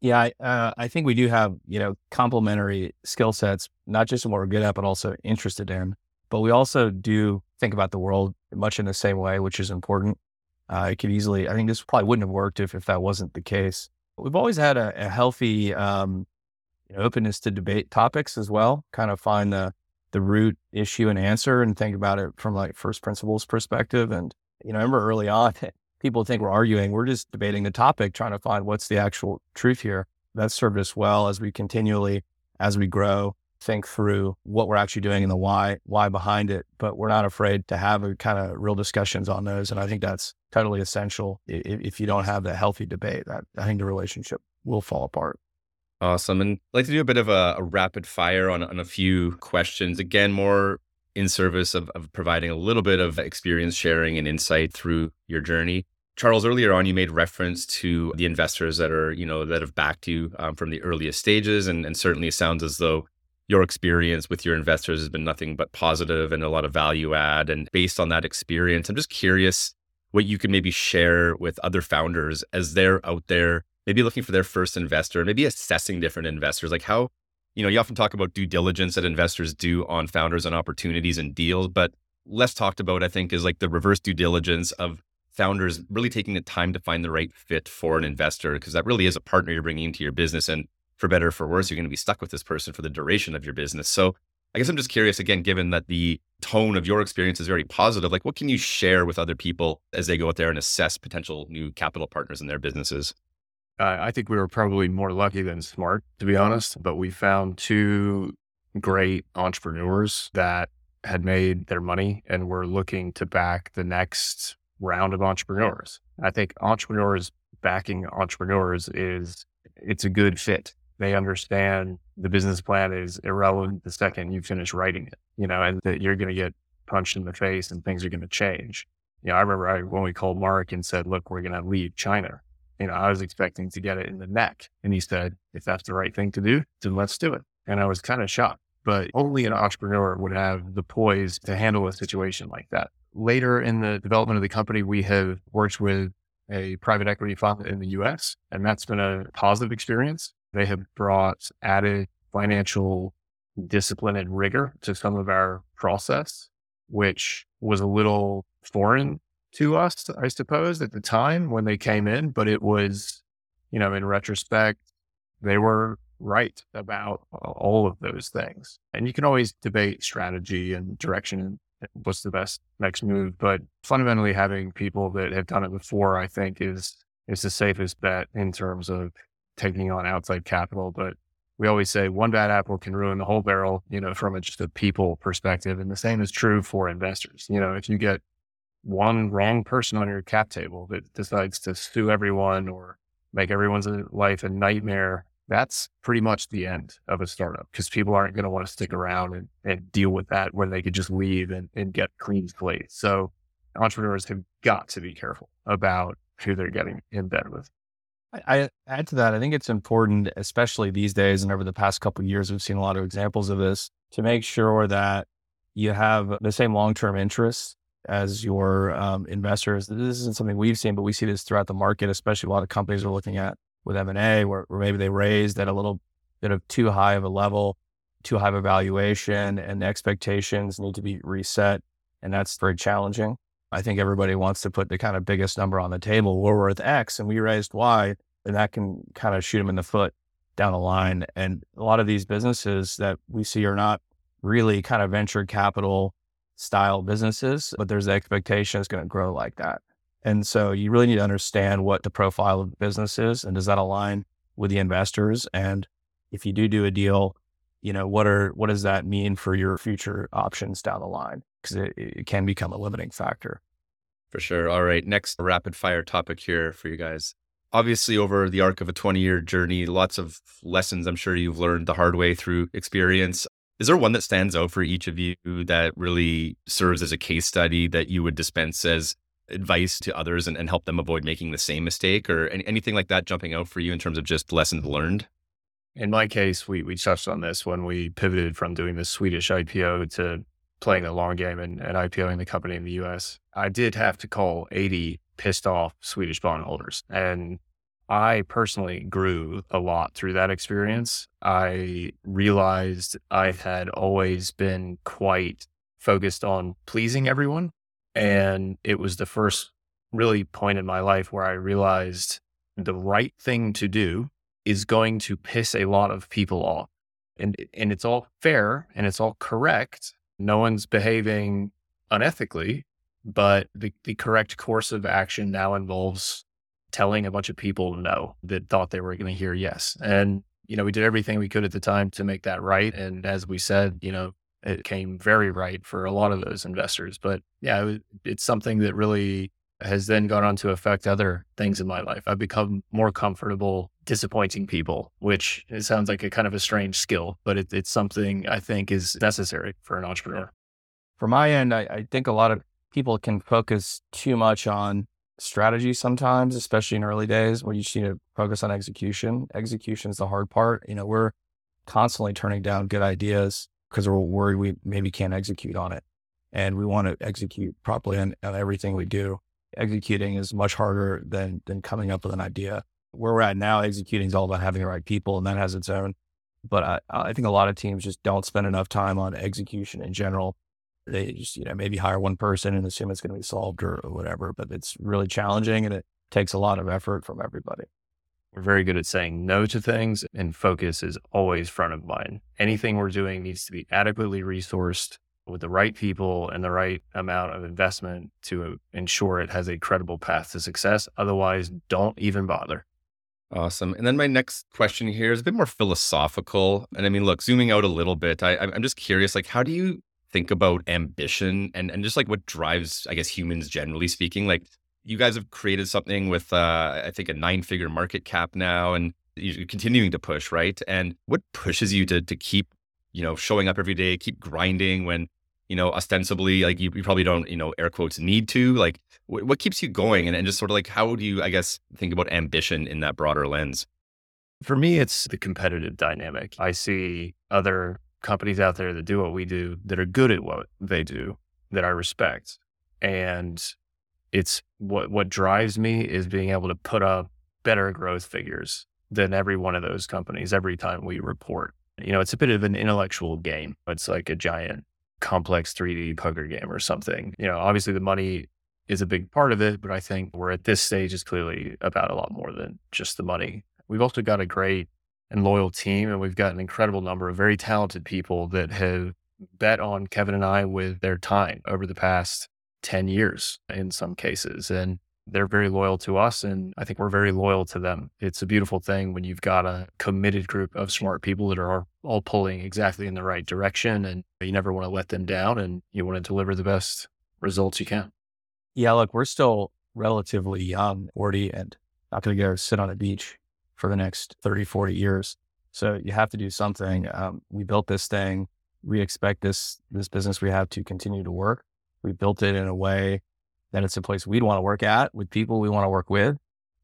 Yeah, I, uh, I think we do have you know complementary skill sets, not just in what we're good at, but also interested in. But we also do think about the world much in the same way, which is important. Uh, it could easily, I think this probably wouldn't have worked if if that wasn't the case. We've always had a, a healthy um, you know, openness to debate topics as well. Kind of find the the root issue and answer, and think about it from like first principles perspective. And you know, I remember early on, people think we're arguing. We're just debating the topic, trying to find what's the actual truth here. That's served us well as we continually, as we grow, think through what we're actually doing and the why, why behind it. But we're not afraid to have a kind of real discussions on those. And I think that's totally essential. If, if you don't have that healthy debate, that I think the relationship will fall apart. Awesome. And I'd like to do a bit of a, a rapid fire on, on a few questions. Again, more in service of, of providing a little bit of experience sharing and insight through your journey. Charles, earlier on, you made reference to the investors that are, you know, that have backed you um, from the earliest stages, and, and certainly it sounds as though your experience with your investors has been nothing but positive and a lot of value add. And based on that experience, I'm just curious what you can maybe share with other founders as they're out there, maybe looking for their first investor, maybe assessing different investors, like how you know, you often talk about due diligence that investors do on founders and opportunities and deals, but less talked about, I think, is like the reverse due diligence of founders really taking the time to find the right fit for an investor, because that really is a partner you're bringing into your business. And for better or for worse, you're going to be stuck with this person for the duration of your business. So I guess I'm just curious again, given that the tone of your experience is very positive, like what can you share with other people as they go out there and assess potential new capital partners in their businesses? Uh, I think we were probably more lucky than smart, to be honest. But we found two great entrepreneurs that had made their money and were looking to back the next round of entrepreneurs. I think entrepreneurs backing entrepreneurs is it's a good fit. They understand the business plan is irrelevant the second you finish writing it, you know, and that you're going to get punched in the face and things are going to change. You know, I remember I, when we called Mark and said, look, we're going to leave China you know, I was expecting to get it in the neck. And he said, if that's the right thing to do, then let's do it. And I was kind of shocked, but only an entrepreneur would have the poise to handle a situation like that. Later in the development of the company, we have worked with a private equity fund in the US, and that's been a positive experience. They have brought added financial discipline and rigor to some of our process, which was a little foreign to us, I suppose, at the time when they came in, but it was, you know, in retrospect, they were right about all of those things. And you can always debate strategy and direction and what's the best next move, but fundamentally having people that have done it before, I think is is the safest bet in terms of taking on outside capital. But we always say one bad apple can ruin the whole barrel, you know, from a, just a people perspective. And the same is true for investors. You know, if you get one wrong person on your cap table that decides to sue everyone or make everyone's uh, life a nightmare, that's pretty much the end of a startup because people aren't going to want to stick around and, and deal with that when they could just leave and, and get clean slate. So entrepreneurs have got to be careful about who they're getting in bed with. I, I add to that. I think it's important, especially these days and over the past couple years, we've seen a lot of examples of this to make sure that you have the same long-term interests as your um, investors. This isn't something we've seen, but we see this throughout the market, especially a lot of companies are looking at with M&A where, where maybe they raised at a little bit of too high of a level, too high of a valuation and expectations need to be reset. And that's very challenging. I think everybody wants to put the kind of biggest number on the table. We're worth X and we raised Y, and that can kind of shoot them in the foot down the line. And a lot of these businesses that we see are not really kind of venture capital style businesses, but there's the expectation it's going to grow like that. And so you really need to understand what the profile of the business is and does that align with the investors? And if you do do a deal, you know, what are, what does that mean for your future options down the line? because it, it can become a limiting factor. For sure. All right. Next rapid fire topic here for you guys. Obviously, over the arc of a 20 year journey, lots of lessons I'm sure you've learned the hard way through experience. Is there one that stands out for each of you that really serves as a case study that you would dispense as advice to others and, and help them avoid making the same mistake or any, anything like that jumping out for you in terms of just lessons learned? In my case, we, we touched on this when we pivoted from doing the Swedish IPO to playing the long game and, and IPOing the company in the US, I did have to call 80 pissed off Swedish bondholders. And I personally grew a lot through that experience. I realized I had always been quite focused on pleasing everyone. And it was the first really point in my life where I realized the right thing to do is going to piss a lot of people off. And, and it's all fair and it's all correct no one's behaving unethically, but the, the correct course of action now involves telling a bunch of people no that thought they were going to hear yes. And, you know, we did everything we could at the time to make that right. And as we said, you know, it came very right for a lot of those investors. But yeah, it, it's something that really has then gone on to affect other things in my life. I've become more comfortable disappointing people, which it sounds like a kind of a strange skill, but it, it's something I think is necessary for an entrepreneur. For my end, I, I think a lot of people can focus too much on strategy sometimes, especially in early days where you just need to focus on execution. Execution is the hard part. You know, we're constantly turning down good ideas because we're worried we maybe can't execute on it. And we want to execute properly on, on everything we do. Executing is much harder than than coming up with an idea where we're at now, executing is all about having the right people, and that has its own. But I, I think a lot of teams just don't spend enough time on execution in general. They just, you know, maybe hire one person and assume it's going to be solved or, or whatever. But it's really challenging and it takes a lot of effort from everybody. We're very good at saying no to things, and focus is always front of mind. Anything we're doing needs to be adequately resourced with the right people and the right amount of investment to ensure it has a credible path to success. Otherwise, don't even bother. Awesome. And then my next question here is a bit more philosophical. And I mean, look, zooming out a little bit, I, I'm just curious, like, how do you think about ambition and, and just like what drives, I guess, humans generally speaking? Like, you guys have created something with, uh, I think, a nine figure market cap now, and you're continuing to push, right? And what pushes you to, to keep, you know, showing up every day, keep grinding when you know, ostensibly, like you, you probably don't, you know, air quotes need to. Like, wh- what keeps you going? And, and just sort of like, how do you, I guess, think about ambition in that broader lens? For me, it's the competitive dynamic. I see other companies out there that do what we do that are good at what they do that I respect. And it's what what drives me is being able to put up better growth figures than every one of those companies every time we report. You know, it's a bit of an intellectual game. It's like a giant complex 3D poker game or something. You know, obviously the money is a big part of it, but I think we're at this stage is clearly about a lot more than just the money. We've also got a great and loyal team, and we've got an incredible number of very talented people that have bet on Kevin and I with their time over the past 10 years in some cases. And they're very loyal to us and I think we're very loyal to them. It's a beautiful thing when you've got a committed group of smart people that are all pulling exactly in the right direction and you never want to let them down and you want to deliver the best results you can. Yeah, look, we're still relatively young, 40, and not going to go sit on a beach for the next 30, 40 years. So you have to do something. Um, we built this thing. We expect this this business we have to continue to work. We built it in a way that it's a place we'd want to work at with people we want to work with.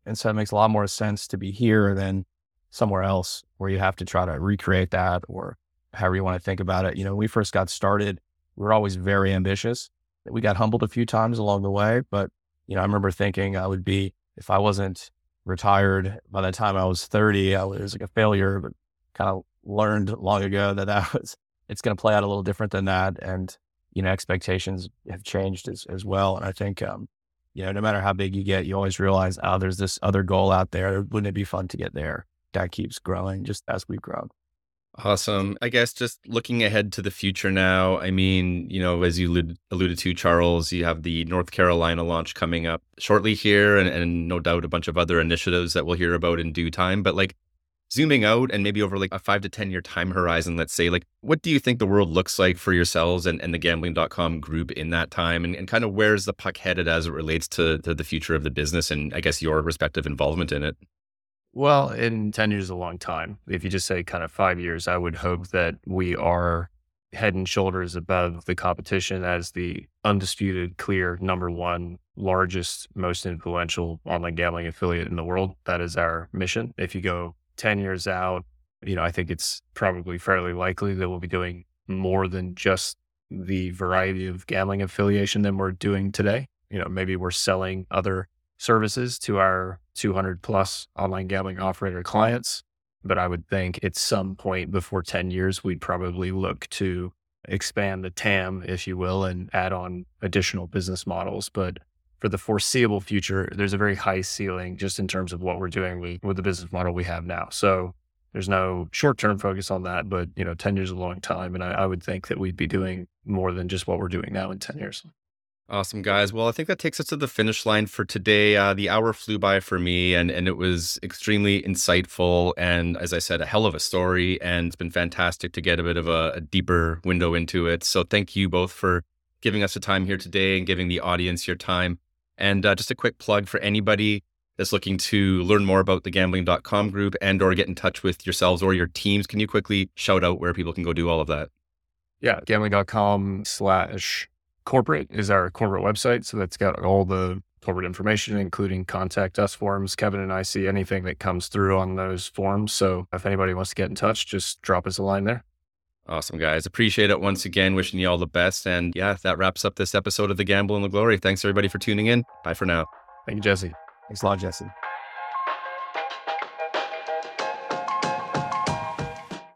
And so it makes a lot more sense to be here than somewhere else where you have to try to recreate that or however you want to think about it. You know, when we first got started, we were always very ambitious. We got humbled a few times along the way, but you know, I remember thinking I would be if I wasn't retired by the time I was 30, I was like a failure, but kind of learned long ago that that was it's going to play out a little different than that. And you know, expectations have changed as, as well. And I think, um, you know, no matter how big you get, you always realize, oh, there's this other goal out there. Wouldn't it be fun to get there? That keeps growing just as we've grown. Awesome. I guess just looking ahead to the future now, I mean, you know, as you alluded, to, Charles, you have the North Carolina launch coming up shortly here, and, and no doubt a bunch of other initiatives that we'll hear about in due time. But like, zooming out and maybe over like a five to 10 year time horizon, let's say, like, what do you think the world looks like for yourselves and, and the gambling.com group in that time? And, and kind of where's the puck headed as it relates to, to the future of the business and I guess your respective involvement in it? Well, in 10 years is a long time. If you just say kind of five years, I would hope that we are head and shoulders above the competition as the undisputed, clear number one largest, most influential online gambling affiliate in the world. That is our mission. If you go 10 years out, you know, I think it's probably fairly likely that we'll be doing more than just the variety of gambling affiliation than we're doing today. You know, maybe we're selling other services to our 200 plus online gambling operator clients. But I would think at some point before 10 years, we'd probably look to expand the TAM, if you will, and add on additional business models. But for the foreseeable future, there's a very high ceiling just in terms of what we're doing with, with the business model we have now. So there's no short term focus on that, but you know, 10 years is a long time. And I, I would think that we'd be doing more than just what we're doing now in 10 years. Awesome, guys. Well, I think that takes us to the finish line for today. Uh, the hour flew by for me, and and it was extremely insightful, and as I said, a hell of a story. And it's been fantastic to get a bit of a, a deeper window into it. So thank you both for giving us the time here today and giving the audience your time. And uh, just a quick plug for anybody that's looking to learn more about the gambling.com group and or get in touch with yourselves or your teams. Can you quickly shout out where people can go do all of that? Yeah, gambling.com slash corporate is our corporate website. So that's got all the corporate information, including contact us forms. Kevin and I see anything that comes through on those forms. So if anybody wants to get in touch, just drop us a line there. Awesome, guys. Appreciate it once again. Wishing you all the best. And yeah, that wraps up this episode of The Gamble and the Glory. Thanks, everybody, for tuning in. Bye for now. Thank you, Jesse. Thanks a lot, Jesse.